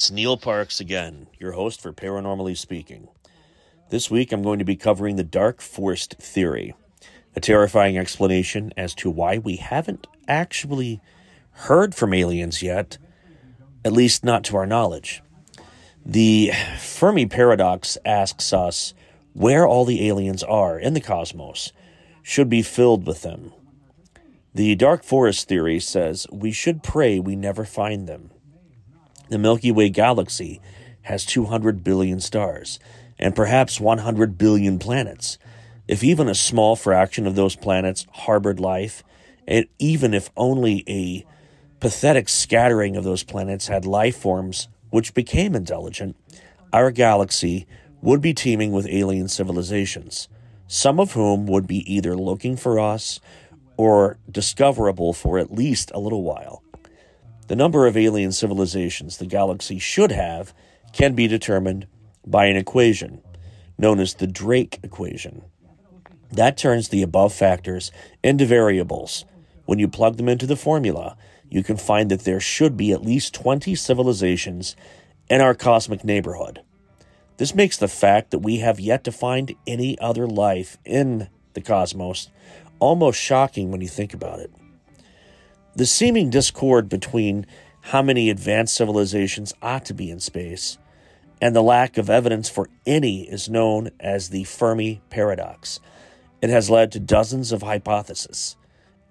It's Neal Parks again, your host for Paranormally Speaking. This week I'm going to be covering the Dark Forest Theory, a terrifying explanation as to why we haven't actually heard from aliens yet, at least not to our knowledge. The Fermi paradox asks us where all the aliens are in the cosmos should be filled with them. The Dark Forest Theory says we should pray we never find them. The Milky Way galaxy has 200 billion stars and perhaps 100 billion planets. If even a small fraction of those planets harbored life, and even if only a pathetic scattering of those planets had life forms which became intelligent, our galaxy would be teeming with alien civilizations, some of whom would be either looking for us or discoverable for at least a little while. The number of alien civilizations the galaxy should have can be determined by an equation known as the Drake equation. That turns the above factors into variables. When you plug them into the formula, you can find that there should be at least 20 civilizations in our cosmic neighborhood. This makes the fact that we have yet to find any other life in the cosmos almost shocking when you think about it. The seeming discord between how many advanced civilizations ought to be in space and the lack of evidence for any is known as the Fermi paradox. It has led to dozens of hypotheses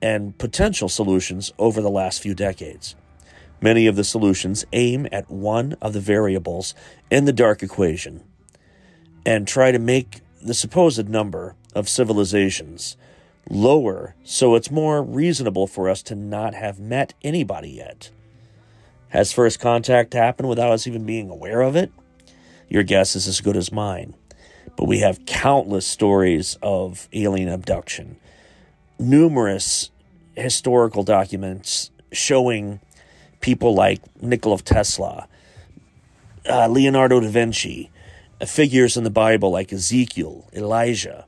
and potential solutions over the last few decades. Many of the solutions aim at one of the variables in the Drake equation and try to make the supposed number of civilizations lower so it's more reasonable for us to not have met anybody yet. Has first contact happened without us even being aware of it? Your guess is as good as mine. But we have countless stories of alien abduction, numerous historical documents showing people like Nikola Tesla, uh, Leonardo da Vinci, figures in the Bible like Ezekiel, Elijah,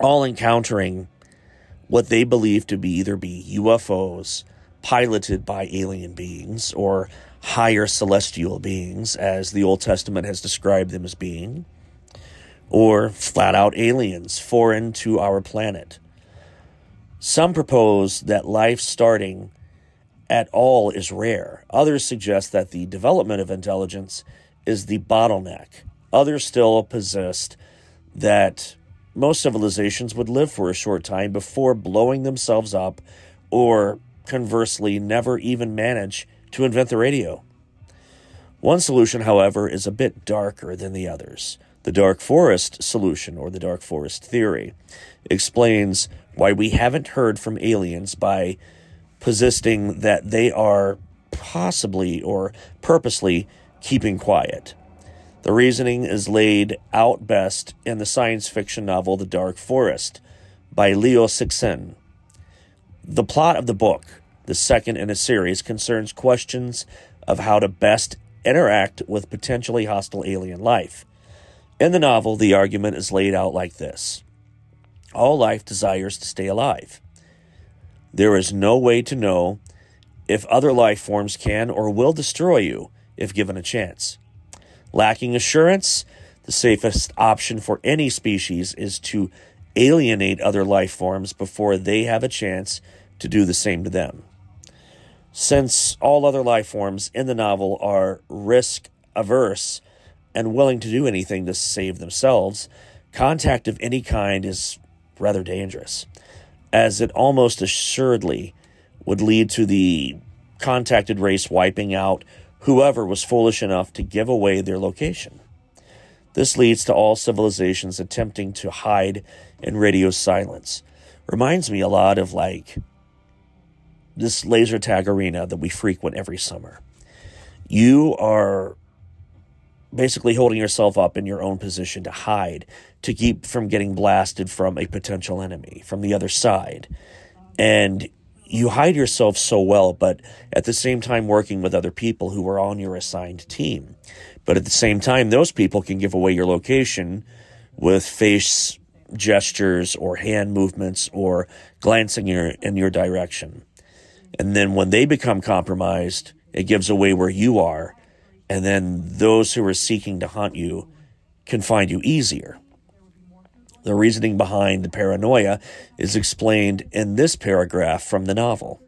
all encountering what they believe to be either be UFOs piloted by alien beings or higher celestial beings, as the Old Testament has described them as being, or flat out aliens foreign to our planet. Some propose that life starting at all is rare. Others suggest that the development of intelligence is the bottleneck. Others still possess that most civilizations would live for a short time before blowing themselves up or conversely never even manage to invent the radio. One solution, however, is a bit darker than the others. The dark forest solution, or the dark forest theory, explains why we haven't heard from aliens by positing that they are possibly or purposely keeping quiet. The reasoning is laid out best in the science fiction novel The Dark Forest by Liu Cixin. The plot of the book, the second in a series, concerns questions of how to best interact with potentially hostile alien life. In the novel, the argument is laid out like this All life desires to stay alive. There is no way to know if other life forms can or will destroy you if given a chance. Lacking assurance, the safest option for any species is to alienate other life forms before they have a chance to do the same to them. Since all other life forms in the novel are risk averse and willing to do anything to save themselves, contact of any kind is rather dangerous, as it almost assuredly would lead to the contacted race wiping out whoever was foolish enough to give away their location. This leads to all civilizations attempting to hide in radio silence. Reminds me a lot of like this laser tag arena that we frequent every summer. You are basically holding yourself up in your own position to hide, to keep from getting blasted from a potential enemy from the other side. And you hide yourself so well, but at the same time working with other people who are on your assigned team. But at the same time, those people can give away your location with face gestures or hand movements or glancing in your, in your direction. And then when they become compromised It gives away where you are, and then those who are seeking to hunt you can find you easier. The reasoning behind the paranoia is explained in this paragraph from the novel.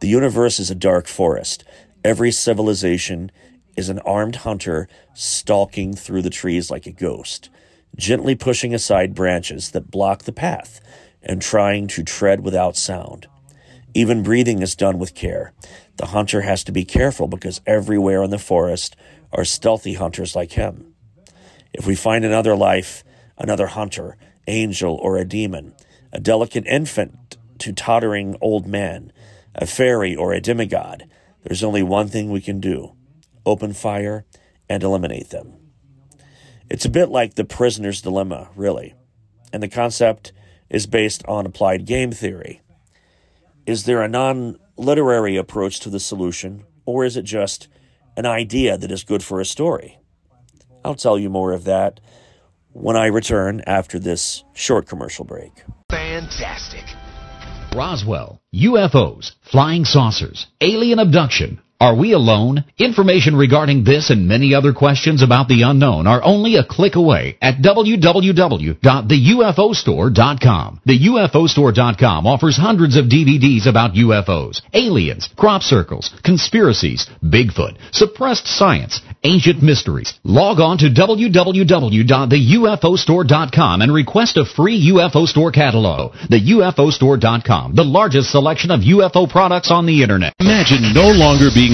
The universe is a dark forest. Every civilization is an armed hunter stalking through the trees like a ghost, gently pushing aside branches that block the path and trying to tread without sound. Even breathing is done with care. The hunter has to be careful because everywhere in the forest are stealthy hunters like him. If we find another life, another hunter, angel, or a demon, a delicate infant to tottering old man, a fairy, or a demigod, there's only one thing we can do open fire and eliminate them. It's a bit like the prisoner's dilemma, really, and the concept is based on applied game theory. Is there a non literary approach to the solution, or is it just an idea that is good for a story? I'll tell you more of that when I return after this short commercial break. Fantastic. Roswell, UFOs, flying saucers, alien abduction. Are we alone? Information regarding this and many other questions about the unknown are only a click away at www.theufostore.com. TheUFOstore.com offers hundreds of DVDs about UFOs, aliens, crop circles, conspiracies, Bigfoot, suppressed science, ancient mysteries. Log on to www.theufostore.com and request a free UFO store catalog. TheUFOstore.com, the largest selection of UFO products on the internet. Imagine no longer being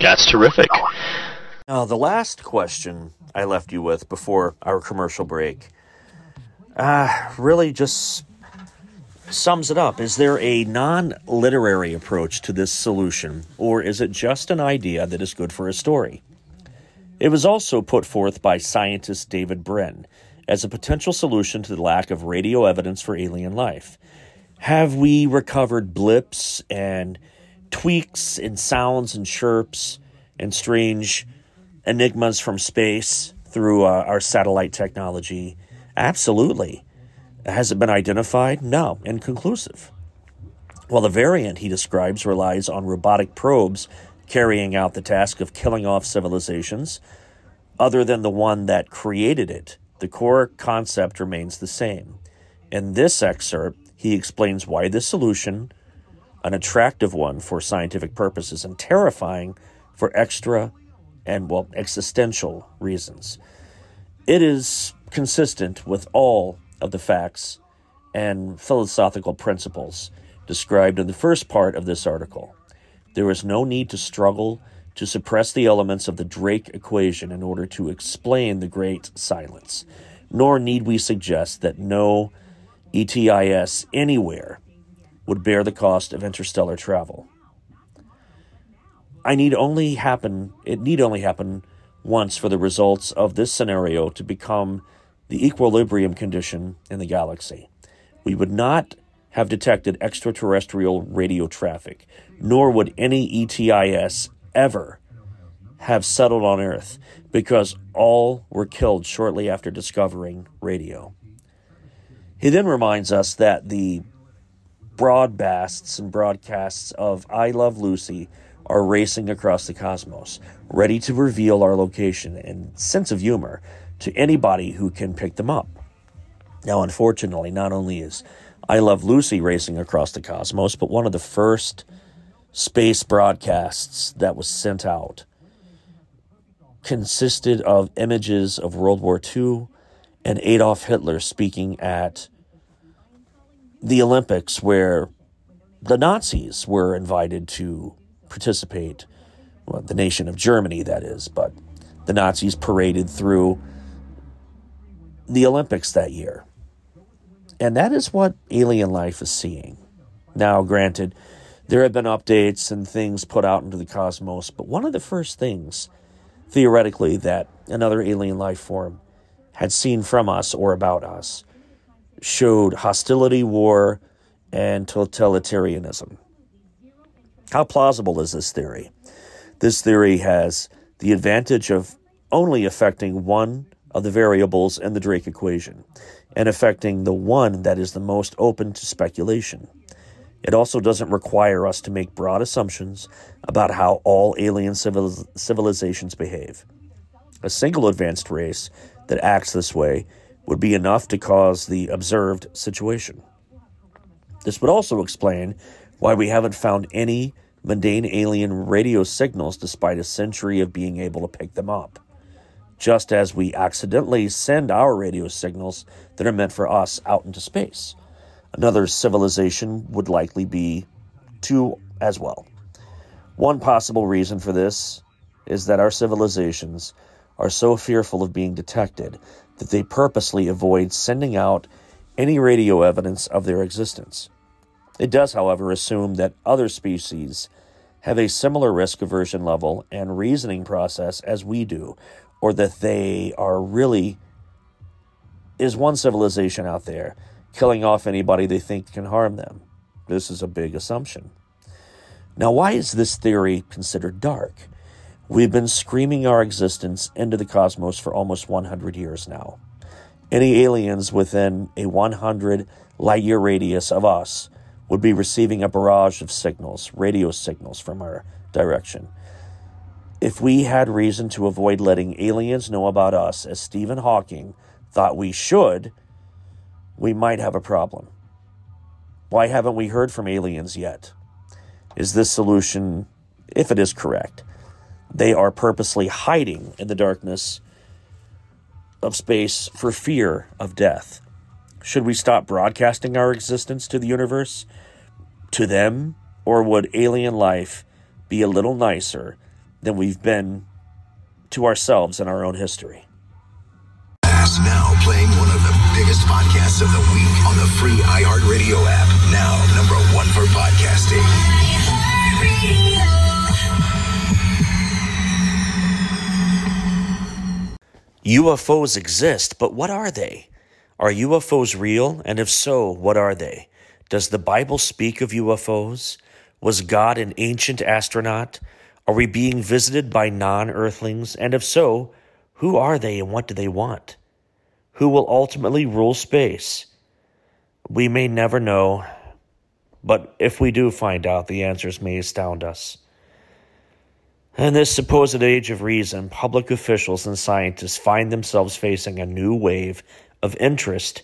That's terrific. Now, the last question I left you with before our commercial break uh, really just sums it up. Is there a non literary approach to this solution, or is it just an idea that is good for a story? It was also put forth by scientist David Brin as a potential solution to the lack of radio evidence for alien life. Have we recovered blips and tweaks and sounds and chirps and strange enigmas from space through uh, our satellite technology? Absolutely. Has it been identified? No, inconclusive. While the variant he describes relies on robotic probes carrying out the task of killing off civilizations, other than the one that created it, the core concept remains the same. In this excerpt, he explains why this solution an attractive one for scientific purposes and terrifying for extra and, well, existential reasons. It is consistent with all of the facts and philosophical principles described in the first part of this article. There is no need to struggle to suppress the elements of the Drake equation in order to explain the great silence, nor need we suggest that no ETIS anywhere would bear the cost of interstellar travel. I need only happen it need only happen once for the results of this scenario to become the equilibrium condition in the galaxy. We would not have detected extraterrestrial radio traffic, nor would any ETIS ever have settled on Earth, because all were killed shortly after discovering radio. He then reminds us that the broadcasts and broadcasts of I Love Lucy are racing across the cosmos, ready to reveal our location and sense of humor to anybody who can pick them up. Now, unfortunately, not only is I Love Lucy racing across the cosmos, but one of the first space broadcasts that was sent out consisted of images of World War II and Adolf Hitler speaking at the Olympics where the Nazis were invited to participate. Well, the nation of Germany, that is, but the Nazis paraded through the Olympics that year. And that is what alien life is seeing. Now, granted, there have been updates and things put out into the cosmos, but one of the first things, theoretically, that another alien life form had seen from us or about us showed hostility, war, and totalitarianism. How plausible is this theory? This theory has the advantage of only affecting one of the variables in the Drake equation and affecting the one that is the most open to speculation. It also doesn't require us to make broad assumptions about how all alien civil- civilizations behave. A single advanced race that acts this way would be enough to cause the observed situation. This would also explain why we haven't found any mundane alien radio signals despite a century of being able to pick them up. Just as we accidentally send our radio signals that are meant for us out into space. Another civilization would likely be too as well. One possible reason for this is that our civilizations are so fearful of being detected that they purposely avoid sending out any radio evidence of their existence. It does, however, assume that other species have a similar risk aversion level and reasoning process as we do, or that they are really is one civilization out there killing off anybody they think can harm them. This is a big assumption. Now, why is this theory considered dark? We've been screaming our existence into the cosmos for almost 100 years now. Any aliens within a 100 light year radius of us would be receiving a barrage of signals, radio signals from our direction. If we had reason to avoid letting aliens know about us, as Stephen Hawking thought we should, we might have a problem. Why haven't we heard from aliens yet? Is this solution, if it is correct, they are purposely hiding in the darkness of space for fear of death? Should we stop broadcasting our existence to the universe, to them, or would alien life be a little nicer than we've been to ourselves in our own history? Now playing one of the biggest podcasts of the week on the free iHeartRadio app. Now number one for podcasting. UFOs exist, but what are they? Are UFOs real? And if so, what are they? Does the Bible speak of UFOs? Was God an ancient astronaut? Are we being visited by non earthlings? And if so, who are they and what do they want? Who will ultimately rule space? We may never know, but if we do find out, the answers may astound us. In this supposed age of reason, public officials and scientists find themselves facing a new wave of interest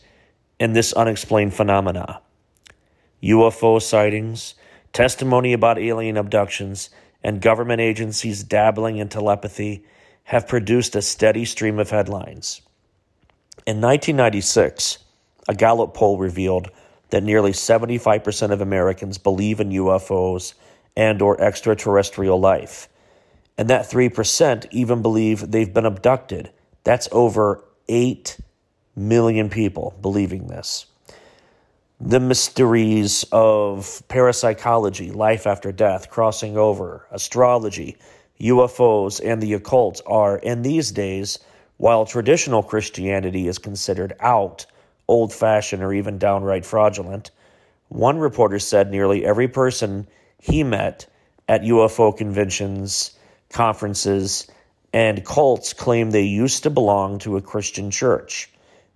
in this unexplained phenomena. UFO sightings, testimony about alien abductions, and government agencies dabbling in telepathy have produced a steady stream of headlines. In 1996, a Gallup poll revealed that nearly 75% of Americans believe in UFOs and or extraterrestrial life, and that 3% even believe they've been abducted. That's over 8 million people believing this. The mysteries of parapsychology, life after death, crossing over, astrology, UFOs, and the occult are, in these days, while traditional Christianity is considered out, old fashioned, or even downright fraudulent. One reporter said nearly every person he met at UFO conventions, conferences, and cults claim they used to belong to a Christian church.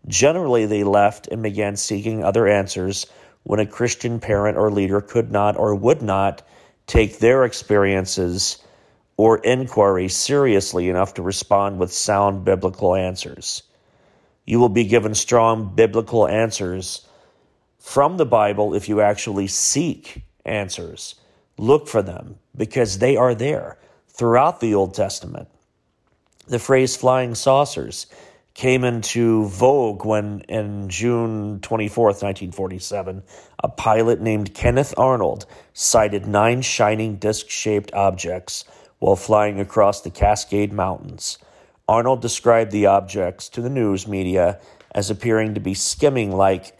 Generally, they left and began seeking other answers when a Christian parent or leader could not or would not take their experiences or inquiry seriously enough to respond with sound biblical answers. You will be given strong biblical answers from the Bible if you actually seek answers. Look for them because they are there throughout the Old Testament. The phrase flying saucers came into vogue when, in June 24th, 1947, a pilot named Kenneth Arnold sighted nine shining disc shaped objects while flying across the Cascade Mountains. Arnold described the objects to the news media as appearing to be skimming like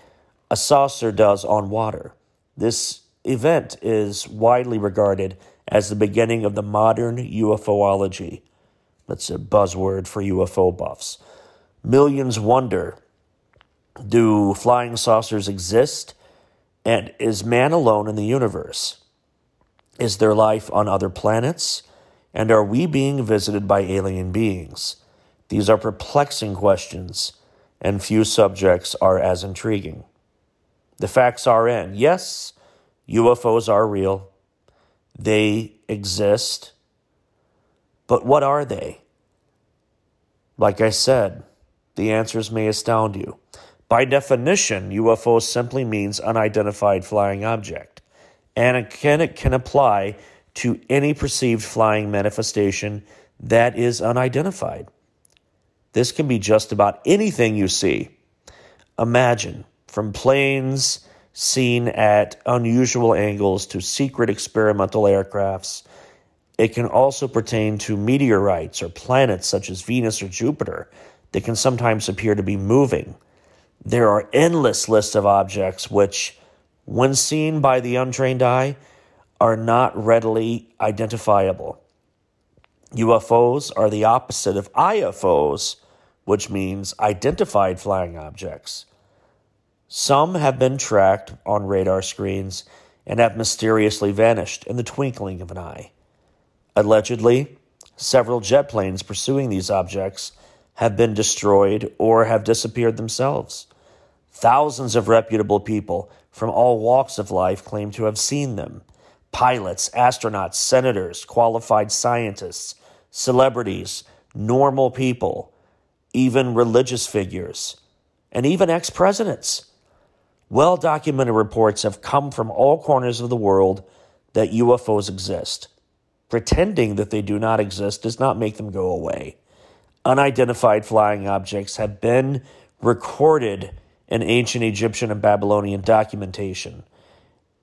a saucer does on water. This event is widely regarded as the beginning of the modern UFOlogy. That's a buzzword for UFO buffs. Millions wonder do flying saucers exist? And is man alone in the universe? Is there life on other planets? And are we being visited by alien beings? These are perplexing questions, and few subjects are as intriguing. The facts are in yes, UFOs are real, they exist, but what are they? Like I said, the answers may astound you. By definition, UFO simply means unidentified flying object, and it can, it can apply to any perceived flying manifestation that is unidentified. This can be just about anything you see. Imagine from planes seen at unusual angles to secret experimental aircrafts. It can also pertain to meteorites or planets such as Venus or Jupiter that can sometimes appear to be moving. There are endless lists of objects which, when seen by the untrained eye, are not readily identifiable. UFOs are the opposite of IFOs, which means identified flying objects. Some have been tracked on radar screens and have mysteriously vanished in the twinkling of an eye. Allegedly, several jet planes pursuing these objects have been destroyed or have disappeared themselves. Thousands of reputable people from all walks of life claim to have seen them pilots, astronauts, senators, qualified scientists, celebrities, normal people, even religious figures, and even ex presidents. Well documented reports have come from all corners of the world that UFOs exist. Pretending that they do not exist does not make them go away. Unidentified flying objects have been recorded in ancient Egyptian and Babylonian documentation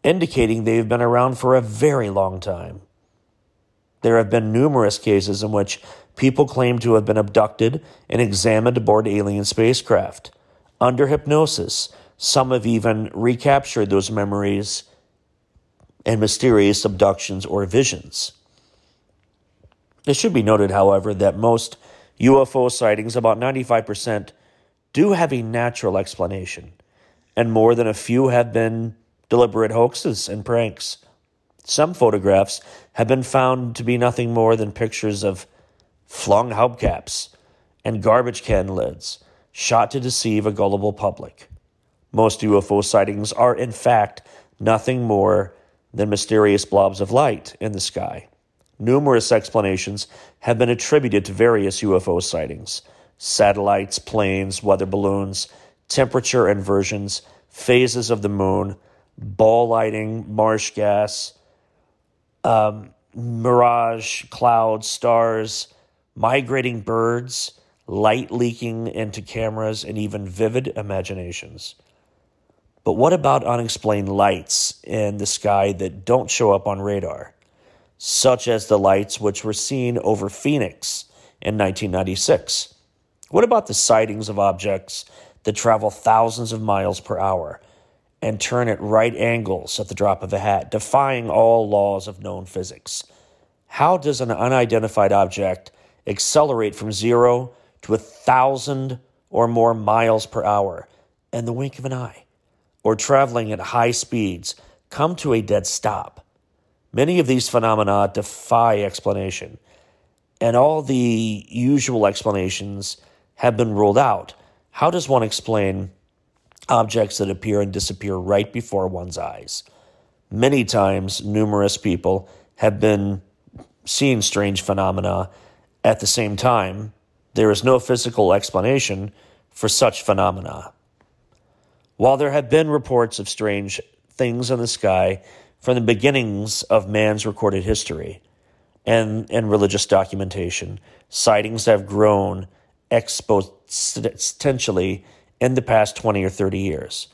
indicating they've been around for a very long time. There have been numerous cases in which people claim to have been abducted and examined aboard alien spacecraft. Under hypnosis, some have even recaptured those memories and mysterious abductions or visions. It should be noted, however, that most UFO sightings, about 95%, do have a natural explanation, and more than a few have been deliberate hoaxes and pranks. Some photographs have been found to be nothing more than pictures of flung hubcaps and garbage can lids shot to deceive a gullible public. Most UFO sightings are, in fact, nothing more than mysterious blobs of light in the sky. Numerous explanations have been attributed to various UFO sightings satellites, planes, weather balloons, temperature inversions, phases of the moon, ball lighting, marsh gas, um, mirage, clouds, stars, migrating birds, light leaking into cameras, and even vivid imaginations. But what about unexplained lights in the sky that don't show up on radar, such as the lights which were seen over Phoenix in 1996? What about the sightings of objects that travel thousands of miles per hour and turn at right angles at the drop of a hat, defying all laws of known physics. How does an unidentified object accelerate from zero to a thousand or more miles per hour in the wink of an eye, or traveling at high speeds come to a dead stop? Many of these phenomena defy explanation, and all the usual explanations have been ruled out. How does one explain objects that appear and disappear right before one's eyes. Many times, numerous people have been seeing strange phenomena at the same time. There is no physical explanation for such phenomena. While there have been reports of strange things in the sky from the beginnings of man's recorded history and, and religious documentation, sightings have grown exponentially in the past 20 or 30 years.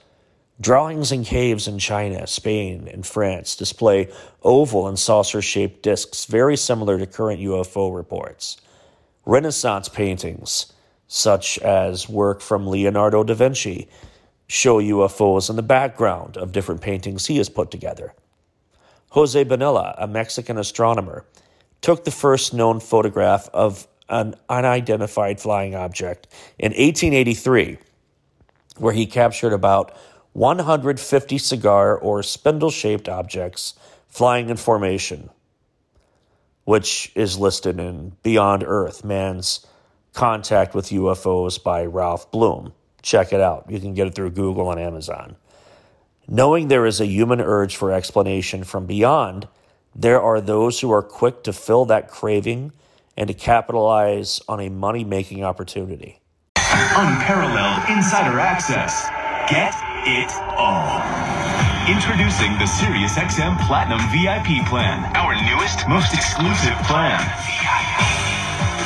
Drawings in caves in China, Spain, and France display oval and saucer shaped discs very similar to current UFO reports. Renaissance paintings, such as work from Leonardo da Vinci, show UFOs in the background of different paintings he has put together. Jose Bonilla, a Mexican astronomer, took the first known photograph of an unidentified flying object in 1883, where he captured about 150 cigar or spindle shaped objects flying in formation, which is listed in Beyond Earth Man's Contact with UFOs by Ralph Blum. Check it out. You can get it through Google and Amazon. Knowing there is a human urge for explanation from beyond, there are those who are quick to fill that craving and to capitalize on a money making opportunity. Unparalleled insider access. Get it all. Introducing the SiriusXM Platinum VIP plan, our newest, most exclusive plan.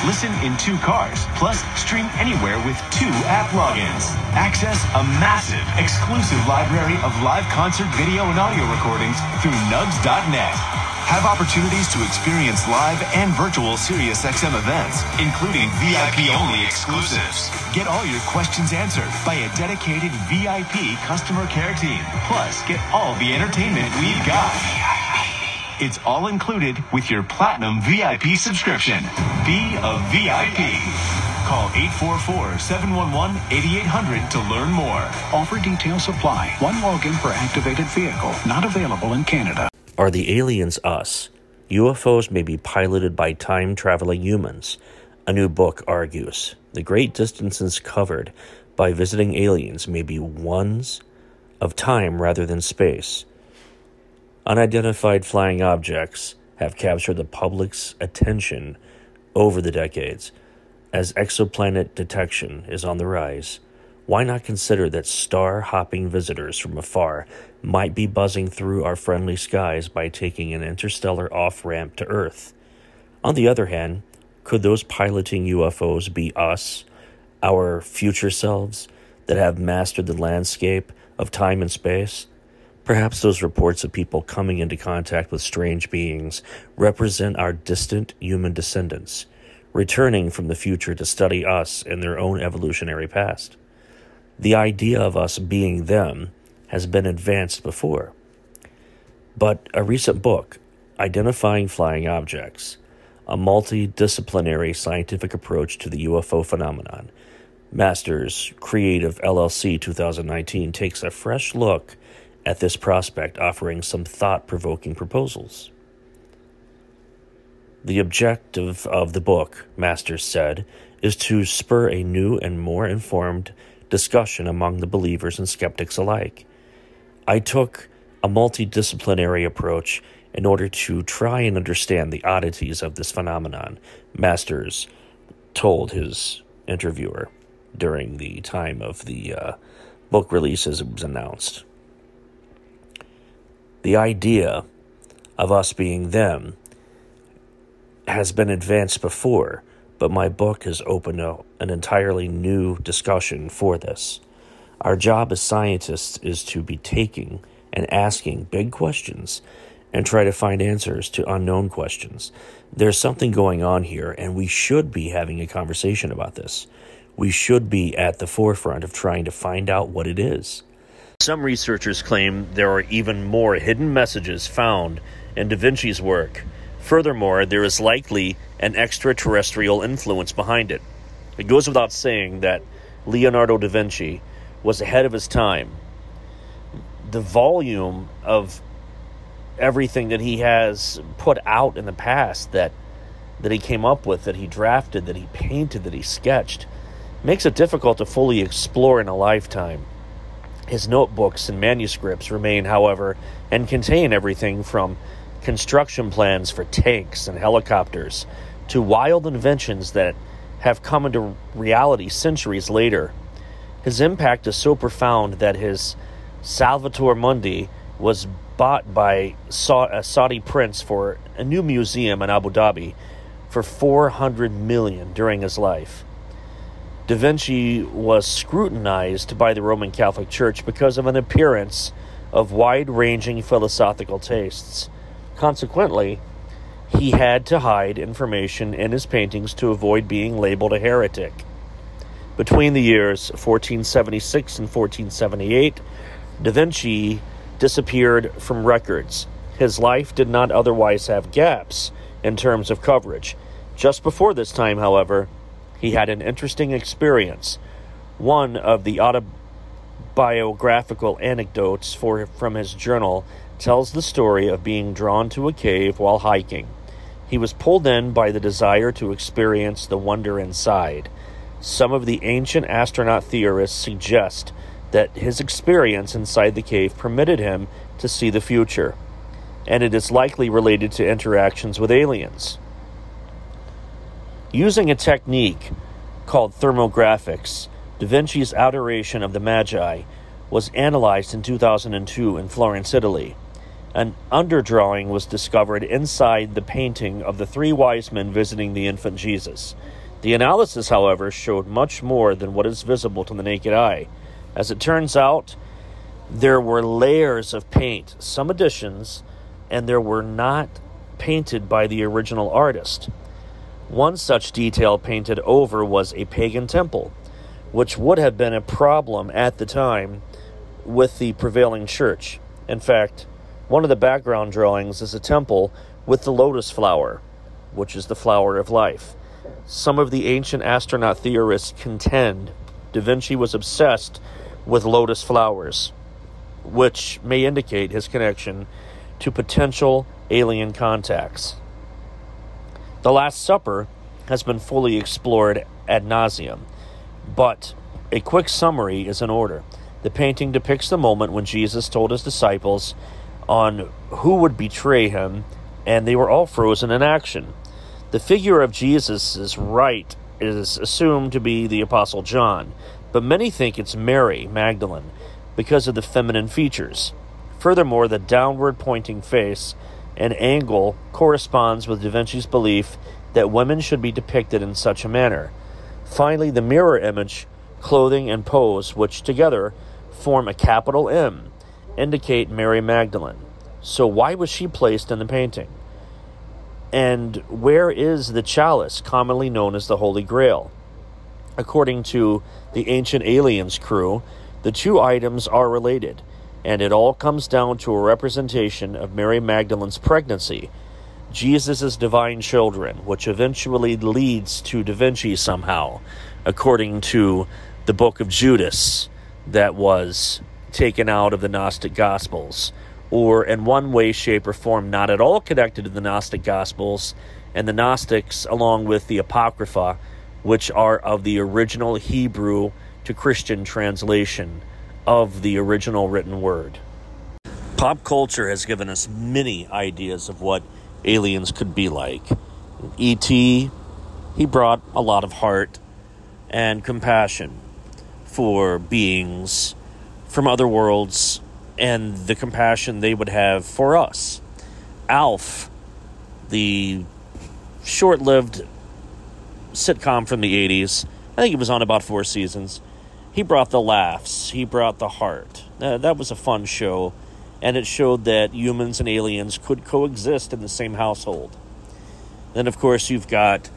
Listen in two cars, plus stream anywhere with two app logins. Access a massive, exclusive library of live concert video and audio recordings through nugs.net. Have opportunities to experience live and virtual SiriusXM events, including VIP-only exclusives. Get all your questions answered by a dedicated VIP customer care team. Plus, get all the entertainment we've got. It's all included with your Platinum VIP subscription. Be a VIP. Call 844-711-8800 to learn more. Offer details apply. One login per activated vehicle. Not available in Canada. Are the aliens us? UFOs may be piloted by time traveling humans. A new book argues the great distances covered by visiting aliens may be ones of time rather than space. Unidentified flying objects have captured the public's attention over the decades. As exoplanet detection is on the rise, why not consider that star hopping visitors from afar might be buzzing through our friendly skies by taking an interstellar off ramp to Earth? On the other hand, could those piloting UFOs be us, our future selves, that have mastered the landscape of time and space? Perhaps those reports of people coming into contact with strange beings represent our distant human descendants, returning from the future to study us in their own evolutionary past. The idea of us being them has been advanced before. But a recent book, Identifying Flying Objects, a multidisciplinary scientific approach to the UFO phenomenon, Masters Creative LLC 2019 takes a fresh look at this prospect, offering some thought provoking proposals. The objective of the book, Masters said, is to spur a new and more informed discussion among the believers and skeptics alike. I took a multidisciplinary approach in order to try and understand the oddities of this phenomenon, Masters told his interviewer during the time of the uh, book release as it was announced. The idea of us being them has been advanced before, but my book has opened a, an entirely new discussion for this. Our job as scientists is to be taking and asking big questions and try to find answers to unknown questions. There's something going on here, and we should be having a conversation about this. We should be at the forefront of trying to find out what it is. Some researchers claim there are even more hidden messages found in Da Vinci's work. Furthermore, there is likely an extraterrestrial influence behind it. It goes without saying that Leonardo da Vinci was ahead of his time. The volume of everything that he has put out in the past that that he came up with, that he drafted, that he painted, that he sketched, makes it difficult to fully explore in a lifetime. His notebooks and manuscripts remain, however, and contain everything from construction plans for tanks and helicopters to wild inventions that have come into reality centuries later. His impact is so profound that his Salvator Mundi was bought by a uh, Saudi prince for a new museum in Abu Dhabi for 400 million during his life. Da Vinci was scrutinized by the Roman Catholic Church because of an appearance of wide ranging philosophical tastes. Consequently, he had to hide information in his paintings to avoid being labeled a heretic. Between the years 1476 and 1478, Da Vinci disappeared from records. his life did not otherwise have gaps in terms of coverage. Just before this time, however, he had an interesting experience. One of the autobiographical anecdotes for, from his journal tells the story of being drawn to a cave while hiking. He was pulled in by the desire to experience the wonder inside. Some of the ancient astronaut theorists suggest that his experience inside the cave permitted him to see the future, and it is likely related to interactions with aliens. Using a technique called thermographics, Da Vinci's Adoration of the Magi was analyzed in 2002 in Florence, Italy. An underdrawing was discovered inside the painting of the three wise men visiting the infant Jesus. The analysis, however, showed much more than what is visible to the naked eye. As it turns out, there were layers of paint, some additions, and there were not painted by the original artist. One such detail painted over was a pagan temple, which would have been a problem at the time with the prevailing church. In fact, one of the background drawings is a temple with the lotus flower, which is the flower of life. Some of the ancient astronaut theorists contend Da Vinci was obsessed with lotus flowers, which may indicate his connection to potential alien contacts. The Last Supper has been fully explored ad nauseum, but a quick summary is in order. The painting depicts the moment when Jesus told his disciples on who would betray him, and they were all frozen in action. The figure of Jesus' right is assumed to be the Apostle John, but many think it's Mary Magdalene because of the feminine features. Furthermore, the downward pointing face and angle corresponds with Da Vinci's belief that women should be depicted in such a manner. Finally, the mirror image, clothing, and pose, which together form a capital M, indicate Mary Magdalene. So, why was she placed in the painting? And where is the chalice, commonly known as the Holy Grail? According to the Ancient Aliens crew, the two items are related, and it all comes down to a representation of Mary Magdalene's pregnancy, Jesus' divine children, which eventually leads to Da Vinci somehow, according to the book of Judas that was taken out of the Gnostic Gospels, or in one way, shape, or form not at all connected to the Gnostic Gospels, and the Gnostics, along with the Apocrypha, which are of the original Hebrew to Christian translation of the original written word. Pop culture has given us many ideas of what aliens could be like. E.T., he brought a lot of heart and compassion for beings from other worlds and the compassion they would have for us. Alf, the short lived sitcom from the 80s. I think it was on about four seasons. He brought the laughs, he brought the heart. Uh, that was a fun show, and it showed that humans and aliens could coexist in the same household. Then, of course, you've got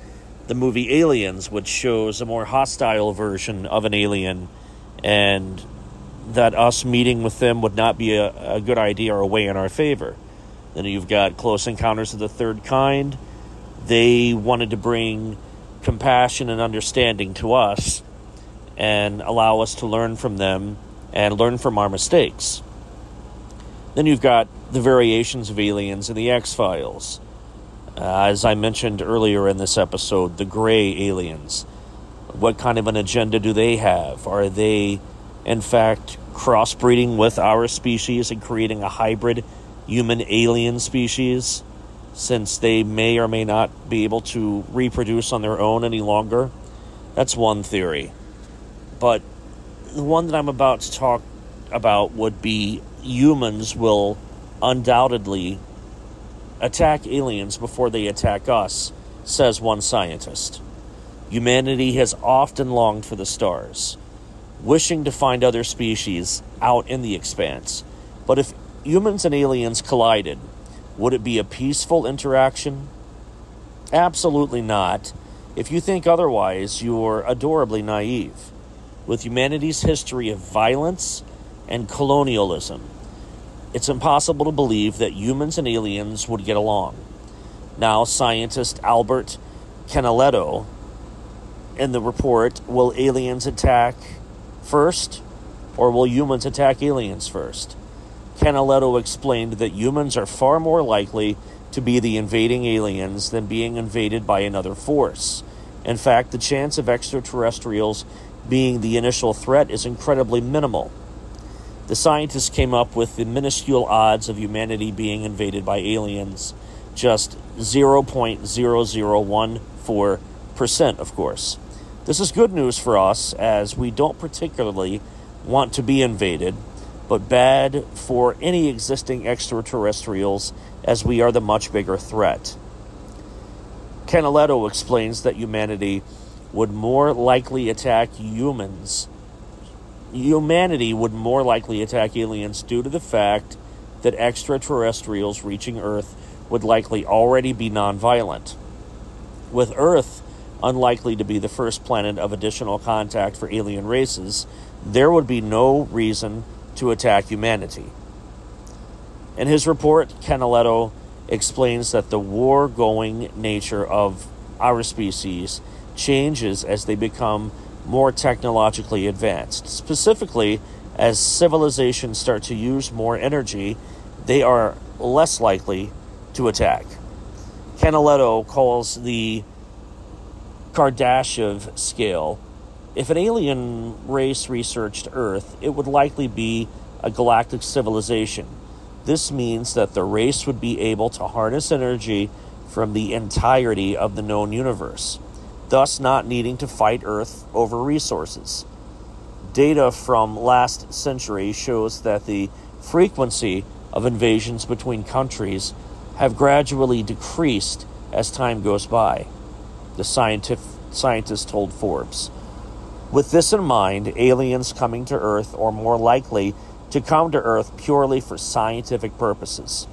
the movie Aliens, which shows a more hostile version of an alien, and that us meeting with them would not be a, a good idea or a way in our favor. Then you've got Close Encounters of the Third Kind. They wanted to bring compassion and understanding to us and allow us to learn from them and learn from our mistakes. Then you've got the variations of aliens in the X Files. Uh, as I mentioned earlier in this episode, the gray aliens. What kind of an agenda do they have? Are they, in fact, crossbreeding with our species and creating a hybrid human alien species? since they may or may not be able to reproduce on their own any longer. That's one theory. But the one that I'm about to talk about would be humans will undoubtedly attack aliens before they attack us, says one scientist. Humanity has often longed for the stars, wishing to find other species out in the expanse. But if humans and aliens collided, would it be a peaceful interaction? Absolutely not. If you think otherwise, you're adorably naive. With humanity's history of violence and colonialism, it's impossible to believe that humans and aliens would get along. Now, scientist Albert Canaletto in the report will aliens attack first or will humans attack aliens first? Canaletto explained that humans are far more likely to be the invading aliens than being invaded by another force. In fact, the chance of extraterrestrials being the initial threat is incredibly minimal. The scientists came up with the minuscule odds of humanity being invaded by aliens, just 0.0014%, of course. This is good news for us as we don't particularly want to be invaded, but bad for any existing extraterrestrials as we are the much bigger threat. Canaletto explains that humanity would more likely attack humans. Humanity would more likely attack aliens due to the fact that extraterrestrials reaching Earth would likely already be nonviolent. With Earth unlikely to be the first planet of additional contact for alien races, there would be no reason to attack humanity. In his report, Canaletto explains that the war going nature of our species changes as they become more technologically advanced. Specifically, as civilizations start to use more energy, they are less likely to attack. Canaletto calls the Kardashev scale. If an alien race researched Earth, it would likely be a galactic civilization. This means that the race would be able to harness energy from the entirety of the known universe, thus not needing to fight Earth over resources. Data from last century shows that the frequency of invasions between countries have gradually decreased as time goes by the scientific, scientist told Forbes. With this in mind, aliens coming to Earth are more likely to come to Earth purely for scientific purposes.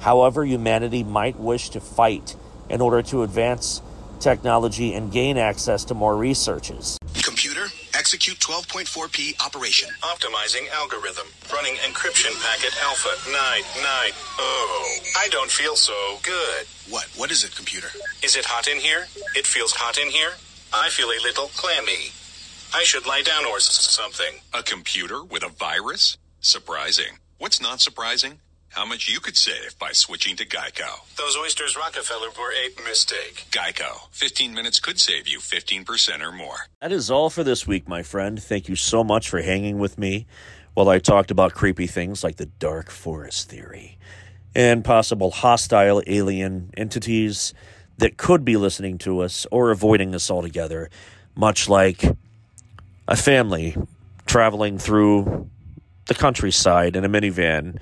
However, humanity might wish to fight in order to advance technology and gain access to more researches. Computer, execute 12.4p operation. Optimizing algorithm. Running encryption packet alpha 990. Oh, I don't feel so good. What? What is it, computer? Is it hot in here? It feels hot in here. I feel a little clammy. I should lie down or s- something. A computer with a virus? Surprising. What's not surprising? How much you could save by switching to Geico. Those oysters Rockefeller were a mistake. Geico. 15 minutes could save you 15% or more. That is all for this week, my friend. Thank you so much for hanging with me while I talked about creepy things like the dark forest theory and possible hostile alien entities that could be listening to us or avoiding us altogether, much like a family traveling through the countryside in a minivan,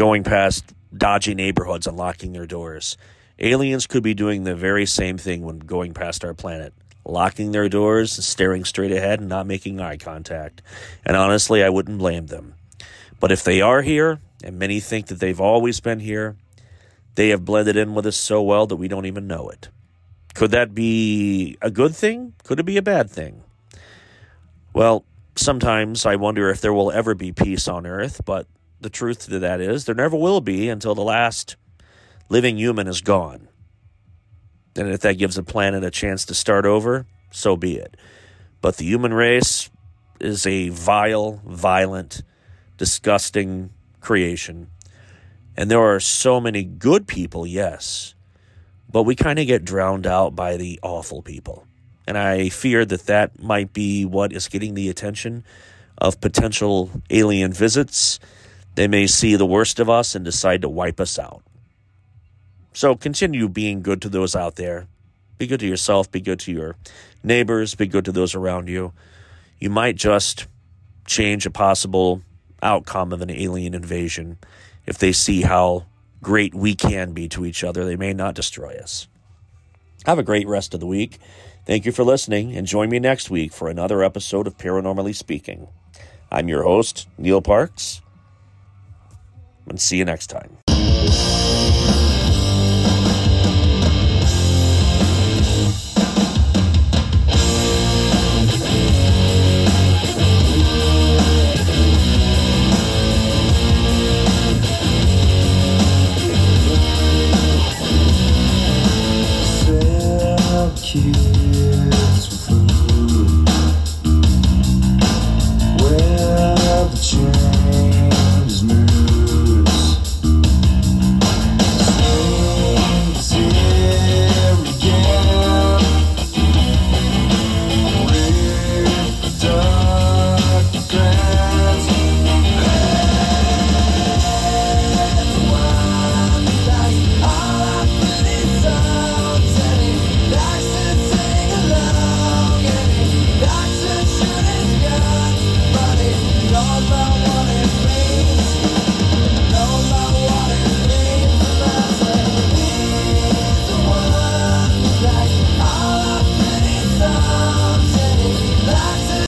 going past dodgy neighborhoods and locking their doors. Aliens could be doing the very same thing when going past our planet, locking their doors, staring straight ahead, and not making eye contact. And honestly, I wouldn't blame them. But if they are here, and many think that they've always been here, they have blended in with us so well that we don't even know it. Could that be a good thing? Could it be a bad thing? Well, sometimes I wonder if there will ever be peace on earth, but the truth to that is there never will be until the last living human is gone. And if that gives a planet a chance to start over, so be it. But the human race is a vile, violent, disgusting creation. And there are so many good people, yes, but we kind of get drowned out by the awful people. And I fear that that might be what is getting the attention of potential alien visits. They may see the worst of us and decide to wipe us out. So continue being good to those out there. Be good to yourself, be good to your neighbors, be good to those around you. You might just change a possible outcome of an alien invasion if they see how great we can be to each other. They may not destroy us. Have a great rest of the week. Thank you for listening, and join me next week for another episode of Paranormally Speaking. I'm your host, Neal Parks, and see you next time. you